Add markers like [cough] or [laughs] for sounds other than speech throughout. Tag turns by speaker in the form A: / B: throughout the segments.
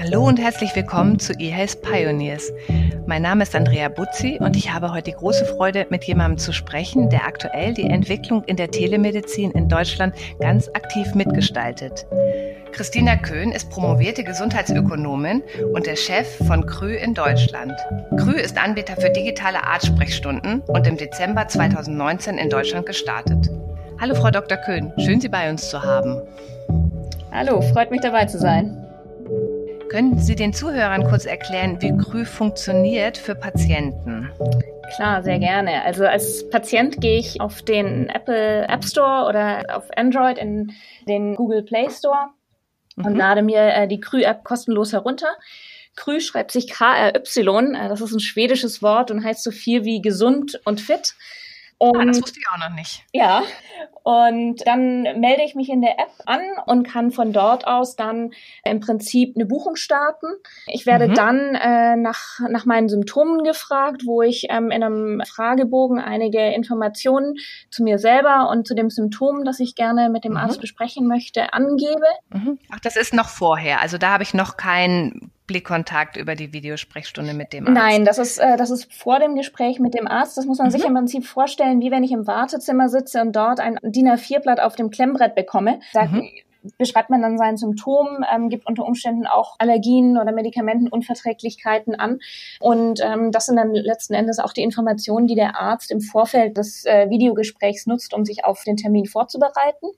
A: Hallo und herzlich willkommen zu eHealth Pioneers. Mein Name ist Andrea Buzzi und ich habe heute die große Freude, mit jemandem zu sprechen, der aktuell die Entwicklung in der Telemedizin in Deutschland ganz aktiv mitgestaltet. Christina Köhn ist promovierte Gesundheitsökonomin und der Chef von Krü in Deutschland. Krü ist Anbieter für digitale Arztsprechstunden und im Dezember 2019 in Deutschland gestartet. Hallo Frau Dr. Köhn, schön Sie bei uns zu haben.
B: Hallo, freut mich dabei zu sein.
A: Können Sie den Zuhörern kurz erklären, wie Krü funktioniert für Patienten?
B: Klar, sehr gerne. Also als Patient gehe ich auf den Apple App Store oder auf Android in den Google Play Store mhm. und lade mir äh, die Krü-App kostenlos herunter. Krü schreibt sich K-R-Y, äh, das ist ein schwedisches Wort und heißt so viel wie gesund und fit.
A: Und, ah, das wusste ich auch noch nicht.
B: Ja, und dann melde ich mich in der App an und kann von dort aus dann im Prinzip eine Buchung starten. Ich werde mhm. dann äh, nach, nach meinen Symptomen gefragt, wo ich ähm, in einem Fragebogen einige Informationen zu mir selber und zu dem Symptom, das ich gerne mit dem mhm. Arzt besprechen möchte, angebe.
A: Mhm. Ach, das ist noch vorher. Also da habe ich noch kein Blickkontakt über die Videosprechstunde mit dem Arzt?
B: Nein, das ist, äh, das ist vor dem Gespräch mit dem Arzt. Das muss man mhm. sich im Prinzip vorstellen, wie wenn ich im Wartezimmer sitze und dort ein DIN A4-Blatt auf dem Klemmbrett bekomme. Da mhm. beschreibt man dann sein Symptom, ähm, gibt unter Umständen auch Allergien oder Medikamentenunverträglichkeiten an. Und ähm, das sind dann letzten Endes auch die Informationen, die der Arzt im Vorfeld des äh, Videogesprächs nutzt, um sich auf den Termin vorzubereiten.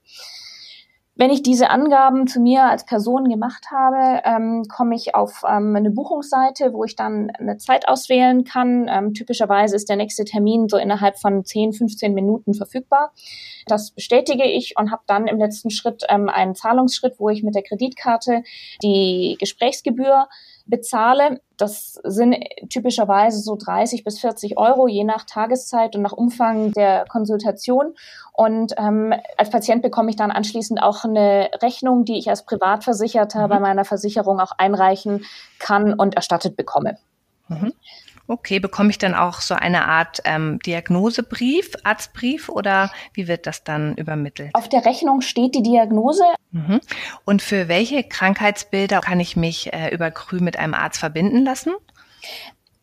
B: Wenn ich diese Angaben zu mir als Person gemacht habe, ähm, komme ich auf ähm, eine Buchungsseite, wo ich dann eine Zeit auswählen kann. Ähm, typischerweise ist der nächste Termin so innerhalb von 10, 15 Minuten verfügbar. Das bestätige ich und habe dann im letzten Schritt ähm, einen Zahlungsschritt, wo ich mit der Kreditkarte die Gesprächsgebühr bezahle. Das sind typischerweise so 30 bis 40 Euro, je nach Tageszeit und nach Umfang der Konsultation. Und ähm, als Patient bekomme ich dann anschließend auch eine Rechnung, die ich als Privatversicherter mhm. bei meiner Versicherung auch einreichen kann und erstattet bekomme.
A: Mhm. Okay, bekomme ich dann auch so eine Art ähm, Diagnosebrief, Arztbrief oder wie wird das dann übermittelt?
B: Auf der Rechnung steht die Diagnose.
A: Mhm. Und für welche Krankheitsbilder kann ich mich äh, über Krü mit einem Arzt verbinden lassen?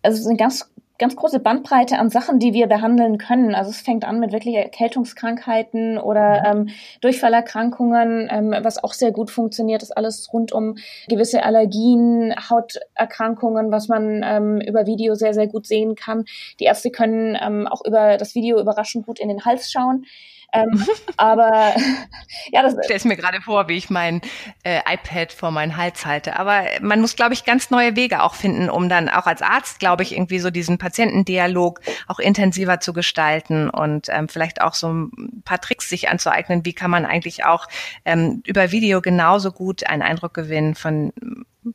B: Also es ist eine ganz ganz große Bandbreite an Sachen, die wir behandeln können. Also es fängt an mit wirklich Erkältungskrankheiten oder mhm. ähm, Durchfallerkrankungen, ähm, was auch sehr gut funktioniert, ist alles rund um gewisse Allergien, Hauterkrankungen, was man ähm, über Video sehr, sehr gut sehen kann. Die Ärzte können ähm, auch über das Video überraschend gut in den Hals schauen. Ähm, [laughs] aber [laughs]
A: ja, das stellst mir gerade vor, wie ich mein äh, iPad vor meinen Hals halte. Aber man muss, glaube ich, ganz neue Wege auch finden, um dann auch als Arzt, glaube ich, irgendwie so diesen Patientendialog auch intensiver zu gestalten und ähm, vielleicht auch so ein paar Tricks sich anzueignen. Wie kann man eigentlich auch ähm, über Video genauso gut einen Eindruck gewinnen von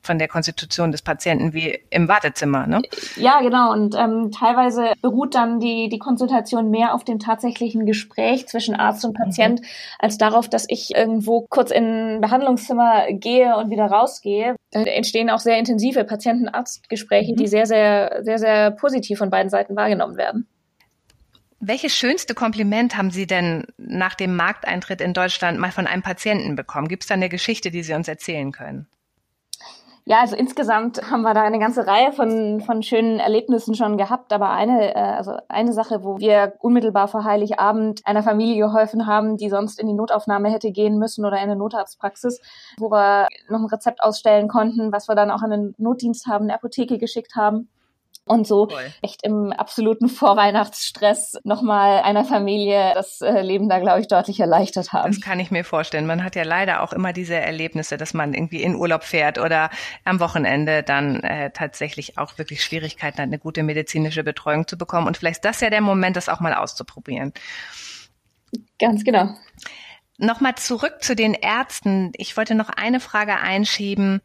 A: von der Konstitution des Patienten wie im Wartezimmer, ne?
B: Ja, genau. Und ähm, teilweise beruht dann die, die Konsultation mehr auf dem tatsächlichen Gespräch zwischen Arzt und Patient, mhm. als darauf, dass ich irgendwo kurz in ein Behandlungszimmer gehe und wieder rausgehe. Da entstehen auch sehr intensive Patienten-Arzt-Gespräche, mhm. die sehr, sehr, sehr, sehr positiv von beiden Seiten wahrgenommen werden.
A: Welches schönste Kompliment haben Sie denn nach dem Markteintritt in Deutschland mal von einem Patienten bekommen? Gibt es da eine Geschichte, die Sie uns erzählen können?
B: Ja, also insgesamt haben wir da eine ganze Reihe von, von schönen Erlebnissen schon gehabt. Aber eine, äh, also eine Sache, wo wir unmittelbar vor Heiligabend einer Familie geholfen haben, die sonst in die Notaufnahme hätte gehen müssen oder in eine Notarztpraxis, wo wir noch ein Rezept ausstellen konnten, was wir dann auch an den Notdienst haben, eine Apotheke geschickt haben und so Voll. echt im absoluten Vorweihnachtsstress nochmal einer Familie das äh, Leben da, glaube ich, deutlich erleichtert haben.
A: Das kann ich mir vorstellen. Man hat ja leider auch immer diese Erlebnisse, dass man irgendwie in Urlaub fährt oder am Wochenende dann äh, tatsächlich auch wirklich Schwierigkeiten hat, eine gute medizinische Betreuung zu bekommen. Und vielleicht ist das ja der Moment, das auch mal auszuprobieren.
B: Ganz genau.
A: Nochmal zurück zu den Ärzten. Ich wollte noch eine Frage einschieben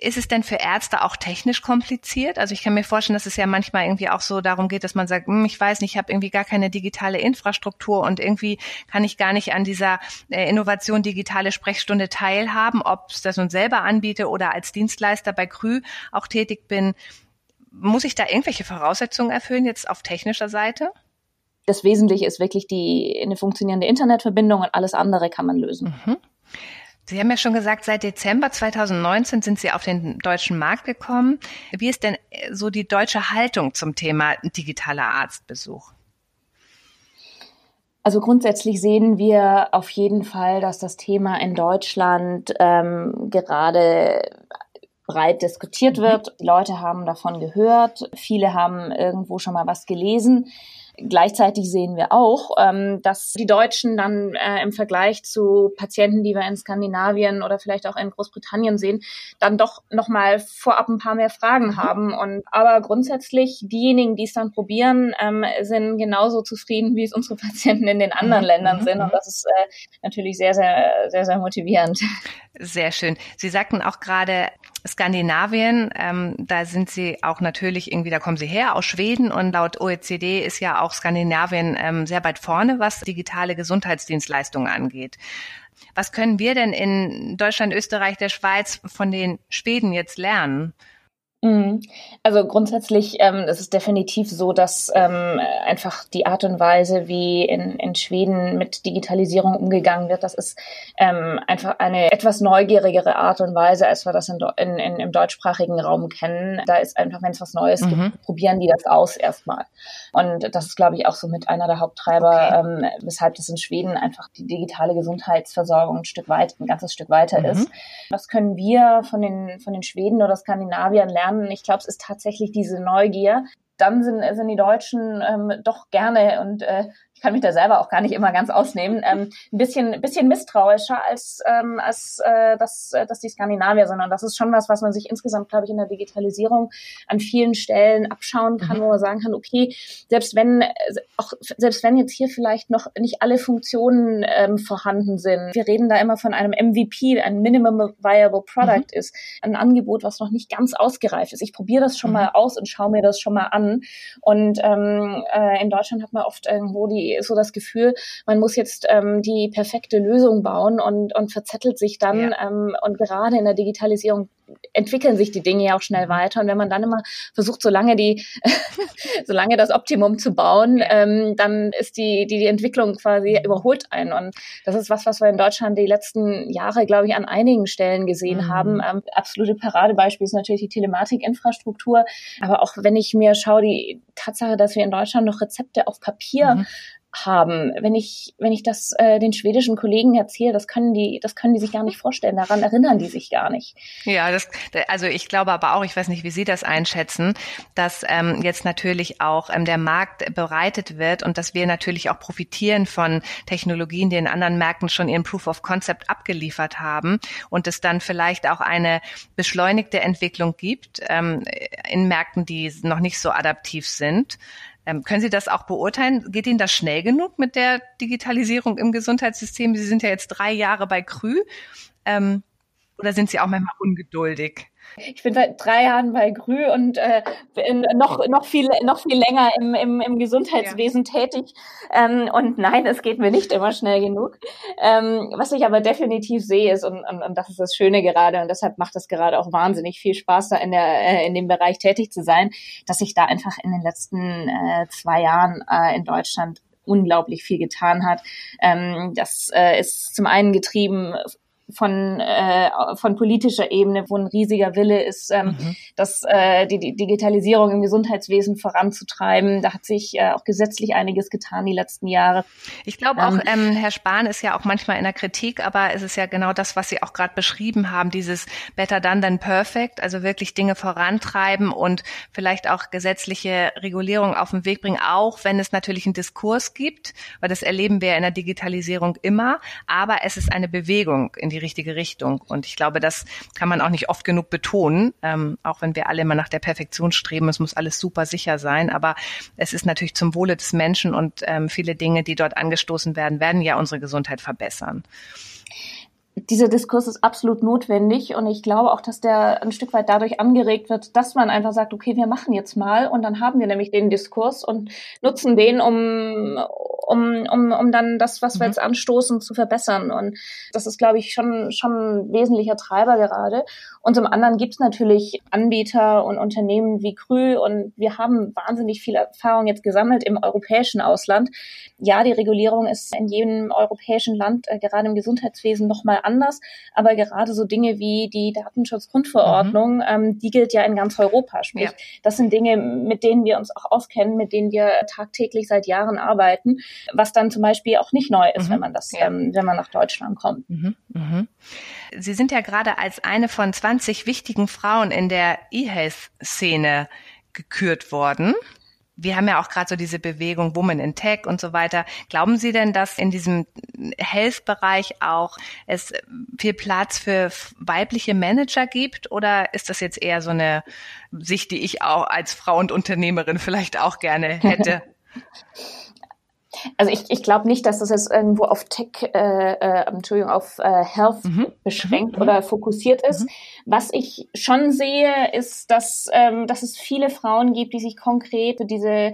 A: ist es denn für Ärzte auch technisch kompliziert? Also ich kann mir vorstellen, dass es ja manchmal irgendwie auch so darum geht, dass man sagt, hm, ich weiß nicht, ich habe irgendwie gar keine digitale Infrastruktur und irgendwie kann ich gar nicht an dieser äh, Innovation digitale Sprechstunde teilhaben, ob es das nun selber anbiete oder als Dienstleister bei Krü auch tätig bin. Muss ich da irgendwelche Voraussetzungen erfüllen jetzt auf technischer Seite?
B: Das Wesentliche ist wirklich die eine funktionierende Internetverbindung und alles andere kann man lösen. Mhm.
A: Sie haben ja schon gesagt, seit Dezember 2019 sind Sie auf den deutschen Markt gekommen. Wie ist denn so die deutsche Haltung zum Thema digitaler Arztbesuch?
B: Also grundsätzlich sehen wir auf jeden Fall, dass das Thema in Deutschland ähm, gerade breit diskutiert mhm. wird. Die Leute haben davon gehört, viele haben irgendwo schon mal was gelesen. Gleichzeitig sehen wir auch, ähm, dass die Deutschen dann äh, im Vergleich zu Patienten, die wir in Skandinavien oder vielleicht auch in Großbritannien sehen, dann doch noch mal vorab ein paar mehr Fragen mhm. haben. Und aber grundsätzlich diejenigen, die es dann probieren, ähm, sind genauso zufrieden, wie es unsere Patienten in den anderen mhm. Ländern mhm. sind. Und das ist äh, natürlich sehr, sehr, sehr, sehr motivierend.
A: Sehr schön. Sie sagten auch gerade Skandinavien, ähm, da sind Sie auch natürlich irgendwie, da kommen Sie her aus Schweden und laut OECD ist ja auch Skandinavien ähm, sehr weit vorne, was digitale Gesundheitsdienstleistungen angeht. Was können wir denn in Deutschland, Österreich, der Schweiz von den Schweden jetzt lernen?
B: Mhm. Also grundsätzlich ähm, es ist definitiv so, dass ähm, einfach die Art und Weise, wie in, in Schweden mit Digitalisierung umgegangen wird, das ist ähm, einfach eine etwas neugierigere Art und Weise, als wir das in, in, in im deutschsprachigen Raum kennen. Da ist einfach, wenn es was Neues mhm. gibt, probieren die das aus erstmal. Und das ist, glaube ich, auch so mit einer der Haupttreiber, okay. ähm, weshalb das in Schweden einfach die digitale Gesundheitsversorgung ein Stück weit, ein ganzes Stück weiter mhm. ist. Was können wir von den, von den Schweden oder Skandinaviern lernen? Lernen. Ich glaube, es ist tatsächlich diese Neugier. Dann sind, sind die Deutschen ähm, doch gerne und äh, kann mich da selber auch gar nicht immer ganz ausnehmen, [laughs] ähm, ein bisschen, ein bisschen misstrauischer als, ähm, als äh, das, äh, das die Skandinavier, sondern das ist schon was, was man sich insgesamt, glaube ich, in der Digitalisierung an vielen Stellen abschauen kann, mhm. wo man sagen kann, okay, selbst wenn, auch selbst wenn jetzt hier vielleicht noch nicht alle Funktionen ähm, vorhanden sind, wir reden da immer von einem MVP, ein Minimum Viable Product mhm. ist, ein Angebot, was noch nicht ganz ausgereift ist. Ich probiere das schon mhm. mal aus und schaue mir das schon mal an. Und ähm, äh, in Deutschland hat man oft irgendwo die so das Gefühl, man muss jetzt ähm, die perfekte Lösung bauen und, und verzettelt sich dann. Ja. Ähm, und gerade in der Digitalisierung entwickeln sich die Dinge ja auch schnell mhm. weiter. Und wenn man dann immer versucht, solange die, [laughs] solange das Optimum zu bauen, ähm, dann ist die, die, die Entwicklung quasi mhm. überholt ein. Und das ist was, was wir in Deutschland die letzten Jahre, glaube ich, an einigen Stellen gesehen mhm. haben. Ähm, absolute Paradebeispiel ist natürlich die Telematikinfrastruktur. Aber auch wenn ich mir schaue, die Tatsache, dass wir in Deutschland noch Rezepte auf Papier mhm haben. Wenn ich, wenn ich das äh, den schwedischen Kollegen erzähle, das können die, das können die sich gar nicht vorstellen. Daran erinnern die sich gar nicht.
A: Ja, das, also ich glaube aber auch, ich weiß nicht, wie Sie das einschätzen, dass ähm, jetzt natürlich auch ähm, der Markt bereitet wird und dass wir natürlich auch profitieren von Technologien, die in anderen Märkten schon ihren Proof of Concept abgeliefert haben und es dann vielleicht auch eine beschleunigte Entwicklung gibt ähm, in Märkten, die noch nicht so adaptiv sind. Ähm, können Sie das auch beurteilen? Geht Ihnen das schnell genug mit der Digitalisierung im Gesundheitssystem? Sie sind ja jetzt drei Jahre bei Krü. Ähm, oder sind Sie auch manchmal ungeduldig?
B: Ich bin seit drei Jahren bei Grü und äh, noch, noch, viel, noch viel länger im, im, im Gesundheitswesen ja. tätig. Ähm, und nein, es geht mir nicht immer schnell genug. Ähm, was ich aber definitiv sehe ist, und, und, und das ist das Schöne gerade, und deshalb macht es gerade auch wahnsinnig viel Spaß, da in, der, äh, in dem Bereich tätig zu sein, dass sich da einfach in den letzten äh, zwei Jahren äh, in Deutschland unglaublich viel getan hat. Ähm, das äh, ist zum einen getrieben von, äh, von politischer Ebene, wo ein riesiger Wille ist, ähm, mhm. das, äh, die, die Digitalisierung im Gesundheitswesen voranzutreiben. Da hat sich äh, auch gesetzlich einiges getan die letzten Jahre.
A: Ich glaube auch, ähm, ähm, Herr Spahn ist ja auch manchmal in der Kritik, aber es ist ja genau das, was Sie auch gerade beschrieben haben, dieses Better done than perfect, also wirklich Dinge vorantreiben und vielleicht auch gesetzliche Regulierung auf den Weg bringen, auch wenn es natürlich einen Diskurs gibt, weil das erleben wir in der Digitalisierung immer, aber es ist eine Bewegung in die richtige Richtung. Und ich glaube, das kann man auch nicht oft genug betonen, ähm, auch wenn wir alle immer nach der Perfektion streben. Es muss alles super sicher sein, aber es ist natürlich zum Wohle des Menschen und ähm, viele Dinge, die dort angestoßen werden, werden ja unsere Gesundheit verbessern
B: dieser Diskurs ist absolut notwendig und ich glaube auch, dass der ein Stück weit dadurch angeregt wird, dass man einfach sagt, okay, wir machen jetzt mal und dann haben wir nämlich den Diskurs und nutzen den, um, um, um, um dann das, was wir mhm. jetzt anstoßen, zu verbessern. Und das ist, glaube ich, schon, schon ein wesentlicher Treiber gerade. Und zum anderen gibt es natürlich Anbieter und Unternehmen wie Krü und wir haben wahnsinnig viel Erfahrung jetzt gesammelt im europäischen Ausland. Ja, die Regulierung ist in jedem europäischen Land, äh, gerade im Gesundheitswesen, nochmal anders. Aber gerade so Dinge wie die Datenschutzgrundverordnung, mhm. ähm, die gilt ja in ganz Europa. Sprich, ja. das sind Dinge, mit denen wir uns auch auskennen, mit denen wir tagtäglich seit Jahren arbeiten, was dann zum Beispiel auch nicht neu ist, mhm. wenn man das, ja. ähm, wenn man nach Deutschland kommt. Mhm.
A: mhm. Sie sind ja gerade als eine von 20 wichtigen Frauen in der E-Health-Szene gekürt worden. Wir haben ja auch gerade so diese Bewegung Women in Tech und so weiter. Glauben Sie denn, dass in diesem Health-Bereich auch es viel Platz für weibliche Manager gibt? Oder ist das jetzt eher so eine Sicht, die ich auch als Frau und Unternehmerin vielleicht auch gerne [laughs] hätte?
B: Also ich, ich glaube nicht, dass das jetzt irgendwo auf Tech, äh, äh, Entschuldigung, auf äh, Health mhm. beschränkt mhm. oder fokussiert ist. Mhm. Was ich schon sehe, ist, dass, ähm, dass es viele Frauen gibt, die sich konkret diese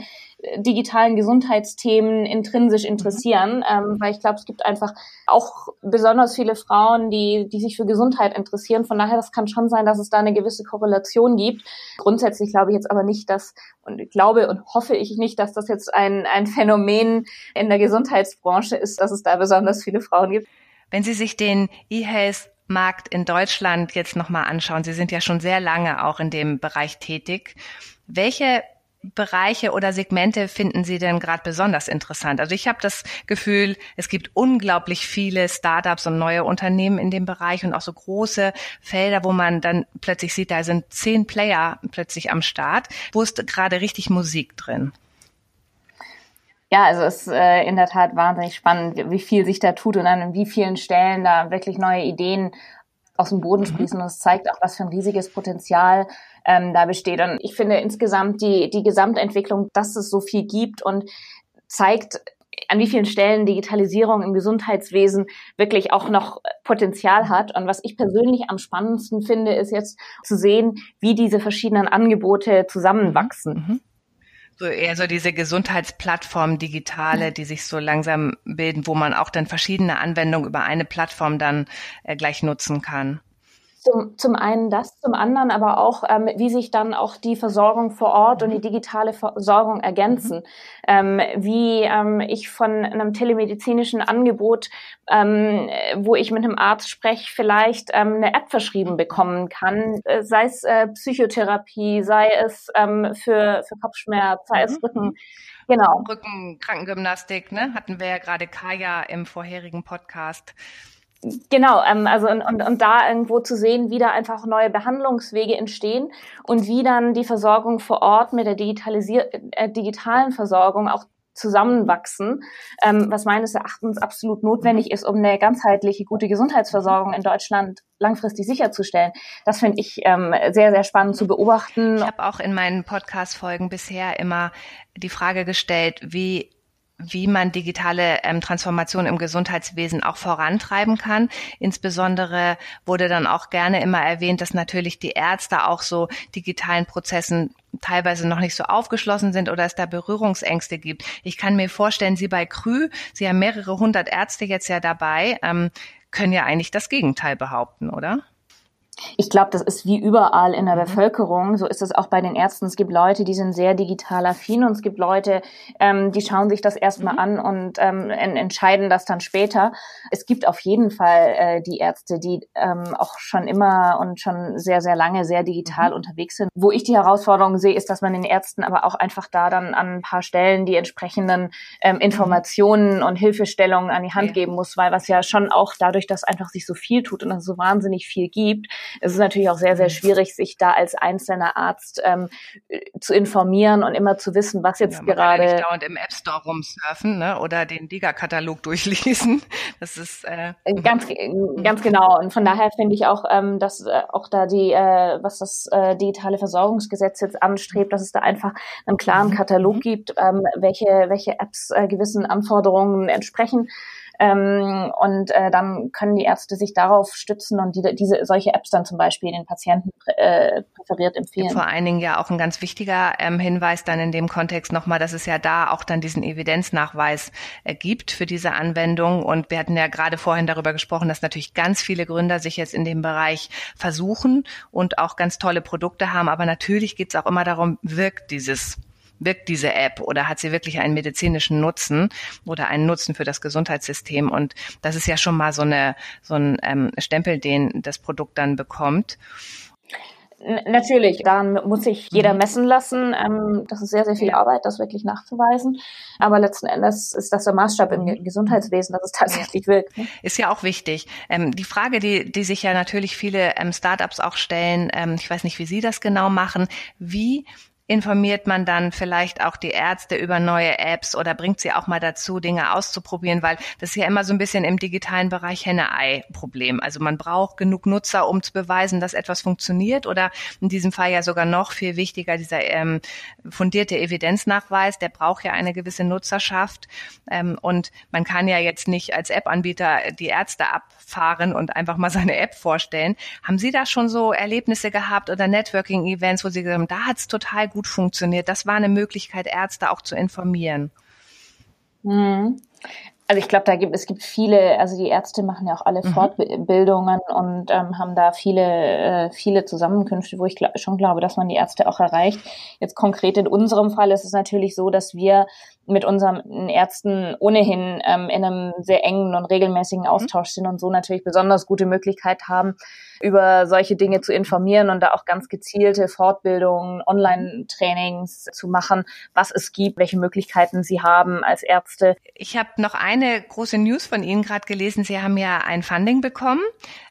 B: digitalen Gesundheitsthemen intrinsisch mhm. interessieren, ähm, weil ich glaube, es gibt einfach auch besonders viele Frauen, die, die sich für Gesundheit interessieren. Von daher, das kann schon sein, dass es da eine gewisse Korrelation gibt. Grundsätzlich glaube ich jetzt aber nicht, dass, und ich glaube und hoffe ich nicht, dass das jetzt ein, ein Phänomen in der Gesundheitsbranche ist, dass es da besonders viele Frauen gibt.
A: Wenn Sie sich den E-Health Markt in Deutschland jetzt nochmal anschauen, Sie sind ja schon sehr lange auch in dem Bereich tätig. Welche Bereiche oder Segmente finden Sie denn gerade besonders interessant? Also ich habe das Gefühl, es gibt unglaublich viele Startups und neue Unternehmen in dem Bereich und auch so große Felder, wo man dann plötzlich sieht, da sind zehn Player plötzlich am Start. Wo ist gerade richtig Musik drin?
B: Ja, also es ist äh, in der Tat wahnsinnig spannend, wie viel sich da tut und an wie vielen Stellen da wirklich neue Ideen aus dem Boden mhm. sprießen. Und es zeigt auch, was für ein riesiges Potenzial ähm, da besteht. Und ich finde insgesamt die, die Gesamtentwicklung, dass es so viel gibt und zeigt, an wie vielen Stellen Digitalisierung im Gesundheitswesen wirklich auch noch Potenzial hat. Und was ich persönlich am spannendsten finde, ist jetzt zu sehen, wie diese verschiedenen Angebote zusammenwachsen. Mhm.
A: So eher so diese Gesundheitsplattform digitale, die sich so langsam bilden, wo man auch dann verschiedene Anwendungen über eine Plattform dann äh, gleich nutzen kann.
B: Zum, zum einen das, zum anderen aber auch, ähm, wie sich dann auch die Versorgung vor Ort und die digitale Versorgung ergänzen. Mhm. Ähm, wie ähm, ich von einem telemedizinischen Angebot, ähm, wo ich mit einem Arzt spreche, vielleicht ähm, eine App verschrieben bekommen kann, äh, sei es äh, Psychotherapie, sei es ähm, für, für Kopfschmerz, sei es mhm. Rücken.
A: Genau. Rückenkrankengymnastik, ne? Hatten wir ja gerade Kaya im vorherigen Podcast.
B: Genau, ähm, also und, und, und da irgendwo zu sehen, wie da einfach neue Behandlungswege entstehen und wie dann die Versorgung vor Ort mit der Digitalisier äh, digitalen Versorgung auch zusammenwachsen, ähm, was meines Erachtens absolut notwendig ist, um eine ganzheitliche, gute Gesundheitsversorgung in Deutschland langfristig sicherzustellen. Das finde ich ähm, sehr, sehr spannend zu beobachten.
A: Ich habe auch in meinen Podcast-Folgen bisher immer die Frage gestellt, wie wie man digitale ähm, Transformation im Gesundheitswesen auch vorantreiben kann. Insbesondere wurde dann auch gerne immer erwähnt, dass natürlich die Ärzte auch so digitalen Prozessen teilweise noch nicht so aufgeschlossen sind oder es da Berührungsängste gibt. Ich kann mir vorstellen, Sie bei Krü, Sie haben mehrere hundert Ärzte jetzt ja dabei, ähm, können ja eigentlich das Gegenteil behaupten, oder?
B: Ich glaube, das ist wie überall in der mhm. Bevölkerung. So ist es auch bei den Ärzten. Es gibt Leute, die sind sehr digital affin und es gibt Leute, ähm, die schauen sich das erstmal mhm. an und ähm, entscheiden das dann später. Es gibt auf jeden Fall äh, die Ärzte, die ähm, auch schon immer und schon sehr, sehr lange sehr digital mhm. unterwegs sind. Wo ich die Herausforderung sehe, ist, dass man den Ärzten aber auch einfach da dann an ein paar Stellen die entsprechenden ähm, mhm. Informationen und Hilfestellungen an die Hand ja. geben muss, weil was ja schon auch dadurch, dass einfach sich so viel tut und es so wahnsinnig viel gibt, es ist natürlich auch sehr, sehr mhm. schwierig, sich da als einzelner Arzt ähm, zu informieren und immer zu wissen, was jetzt ja, man gerade. Kann ja
A: nicht dauernd im App Store rumsurfen ne? oder den Liga-Katalog [laughs] durchlesen. Das ist äh,
B: äh ganz, ganz genau. Und von daher finde ich auch, ähm, dass äh, auch da die, äh, was das äh, digitale Versorgungsgesetz jetzt anstrebt, dass es da einfach einen klaren mhm. Katalog mhm. gibt, ähm, welche, welche Apps äh, gewissen Anforderungen entsprechen. Ähm, und äh, dann können die Ärzte sich darauf stützen und die, diese solche Apps dann zum Beispiel den Patienten äh, präferiert empfehlen.
A: Vor allen Dingen ja auch ein ganz wichtiger ähm, Hinweis dann in dem Kontext nochmal, dass es ja da auch dann diesen Evidenznachweis äh, gibt für diese Anwendung. Und wir hatten ja gerade vorhin darüber gesprochen, dass natürlich ganz viele Gründer sich jetzt in dem Bereich versuchen und auch ganz tolle Produkte haben. Aber natürlich geht es auch immer darum, wirkt dieses wirkt diese App oder hat sie wirklich einen medizinischen Nutzen oder einen Nutzen für das Gesundheitssystem? Und das ist ja schon mal so eine so ein ähm, Stempel, den das Produkt dann bekommt.
B: Natürlich, daran muss sich jeder mhm. messen lassen. Ähm, das ist sehr, sehr viel Arbeit, das wirklich nachzuweisen. Aber letzten Endes ist das der Maßstab im mhm. Gesundheitswesen, dass es tatsächlich wirkt. Ne?
A: Ist ja auch wichtig. Ähm, die Frage, die, die sich ja natürlich viele ähm, Startups auch stellen, ich weiß nicht, wie Sie das genau machen, wie informiert man dann vielleicht auch die Ärzte über neue Apps oder bringt sie auch mal dazu, Dinge auszuprobieren, weil das ist ja immer so ein bisschen im digitalen Bereich Henne-Ei-Problem. Also man braucht genug Nutzer, um zu beweisen, dass etwas funktioniert oder in diesem Fall ja sogar noch viel wichtiger, dieser ähm, fundierte Evidenznachweis, der braucht ja eine gewisse Nutzerschaft ähm, und man kann ja jetzt nicht als App-Anbieter die Ärzte abfahren und einfach mal seine App vorstellen. Haben Sie da schon so Erlebnisse gehabt oder Networking-Events, wo Sie gesagt haben, da hat's total gut gut funktioniert. Das war eine Möglichkeit, Ärzte auch zu informieren.
B: Mhm. Also ich glaube, da gibt es gibt viele, also die Ärzte machen ja auch alle mhm. Fortbildungen und ähm, haben da viele äh, viele Zusammenkünfte, wo ich glaub, schon glaube, dass man die Ärzte auch erreicht. Jetzt konkret in unserem Fall ist es natürlich so, dass wir mit unseren Ärzten ohnehin ähm, in einem sehr engen und regelmäßigen mhm. Austausch sind und so natürlich besonders gute Möglichkeit haben, über solche Dinge zu informieren und da auch ganz gezielte Fortbildungen, Online-Trainings zu machen, was es gibt, welche Möglichkeiten sie haben als Ärzte.
A: Ich habe noch eine große News von Ihnen gerade gelesen. Sie haben ja ein Funding bekommen,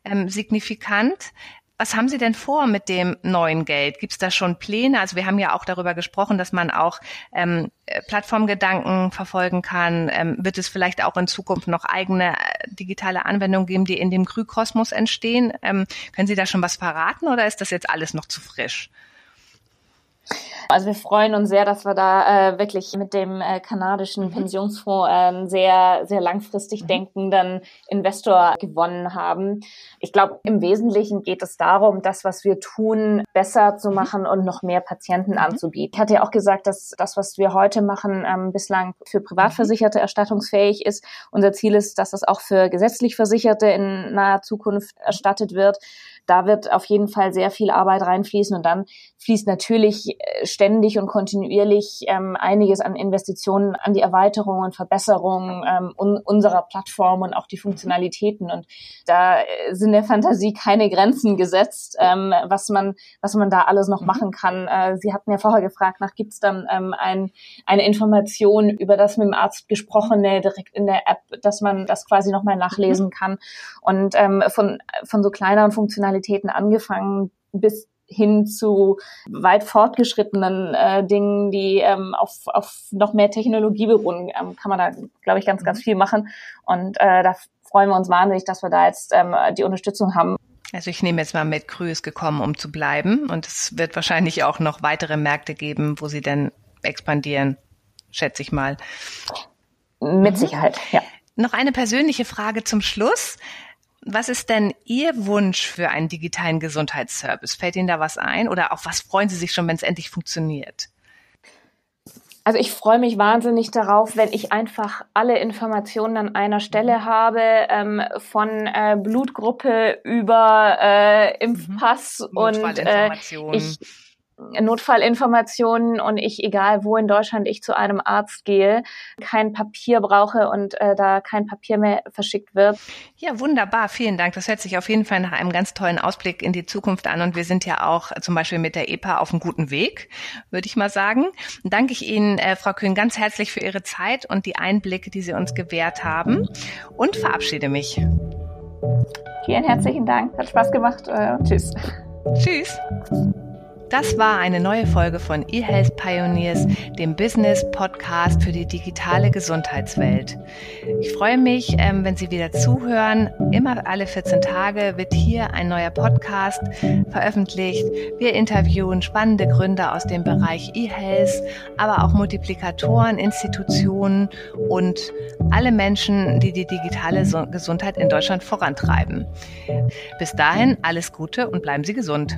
A: ähm, signifikant. Was haben Sie denn vor mit dem neuen Geld? Gibt es da schon Pläne? Also wir haben ja auch darüber gesprochen, dass man auch ähm, äh, Plattformgedanken verfolgen kann. Ähm, wird es vielleicht auch in Zukunft noch eigene äh, digitale Anwendungen geben, die in dem Krü-Kosmos entstehen? Ähm, können Sie da schon was verraten oder ist das jetzt alles noch zu frisch?
B: Also wir freuen uns sehr, dass wir da äh, wirklich mit dem äh, kanadischen mhm. Pensionsfonds äh, sehr, sehr langfristig mhm. denkenden Investor gewonnen haben. Ich glaube, im Wesentlichen geht es darum, das, was wir tun, besser zu mhm. machen und noch mehr Patienten anzubieten. Ich hatte ja auch gesagt, dass das, was wir heute machen, ähm, bislang für Privatversicherte erstattungsfähig ist. Unser Ziel ist, dass das auch für gesetzlich Versicherte in naher Zukunft erstattet wird da wird auf jeden Fall sehr viel Arbeit reinfließen und dann fließt natürlich äh, ständig und kontinuierlich ähm, einiges an Investitionen an die Erweiterung und Verbesserung ähm, un unserer Plattform und auch die Funktionalitäten und da äh, sind der Fantasie keine Grenzen gesetzt, ähm, was man was man da alles noch mhm. machen kann. Äh, Sie hatten ja vorher gefragt, nach gibt es dann ähm, ein, eine Information über das mit dem Arzt gesprochene direkt in der App, dass man das quasi nochmal mhm. nachlesen kann und ähm, von von so kleineren Funktionalitäten angefangen bis hin zu weit fortgeschrittenen äh, Dingen, die ähm, auf, auf noch mehr Technologie beruhen, ähm, kann man da, glaube ich, ganz, ganz mhm. viel machen. Und äh, da freuen wir uns wahnsinnig, dass wir da jetzt ähm, die Unterstützung haben.
A: Also ich nehme jetzt mal mit, Krü ist gekommen, um zu bleiben. Und es wird wahrscheinlich auch noch weitere Märkte geben, wo sie denn expandieren, schätze ich mal.
B: Mit. Sicherheit, ja.
A: Noch eine persönliche Frage zum Schluss. Was ist denn Ihr Wunsch für einen digitalen Gesundheitsservice? Fällt Ihnen da was ein? Oder auf was freuen Sie sich schon, wenn es endlich funktioniert?
B: Also ich freue mich wahnsinnig darauf, wenn ich einfach alle Informationen an einer Stelle habe, ähm, von äh, Blutgruppe über äh, Impfpass mhm. und äh, ich Notfallinformationen und ich, egal wo in Deutschland ich zu einem Arzt gehe, kein Papier brauche und äh, da kein Papier mehr verschickt wird.
A: Ja, wunderbar. Vielen Dank. Das hört sich auf jeden Fall nach einem ganz tollen Ausblick in die Zukunft an und wir sind ja auch zum Beispiel mit der EPA auf einem guten Weg, würde ich mal sagen. danke ich Ihnen, äh, Frau Kühn, ganz herzlich für Ihre Zeit und die Einblicke, die Sie uns gewährt haben und verabschiede mich.
B: Vielen herzlichen Dank. Hat Spaß gemacht. Äh, tschüss.
A: Tschüss. Das war eine neue Folge von eHealth Pioneers, dem Business Podcast für die digitale Gesundheitswelt. Ich freue mich, ähm, wenn Sie wieder zuhören. Immer alle 14 Tage wird hier ein neuer Podcast veröffentlicht. Wir interviewen spannende Gründer aus dem Bereich eHealth, aber auch Multiplikatoren, Institutionen und alle Menschen, die die digitale Gesundheit in Deutschland vorantreiben. Bis dahin alles Gute und bleiben Sie gesund.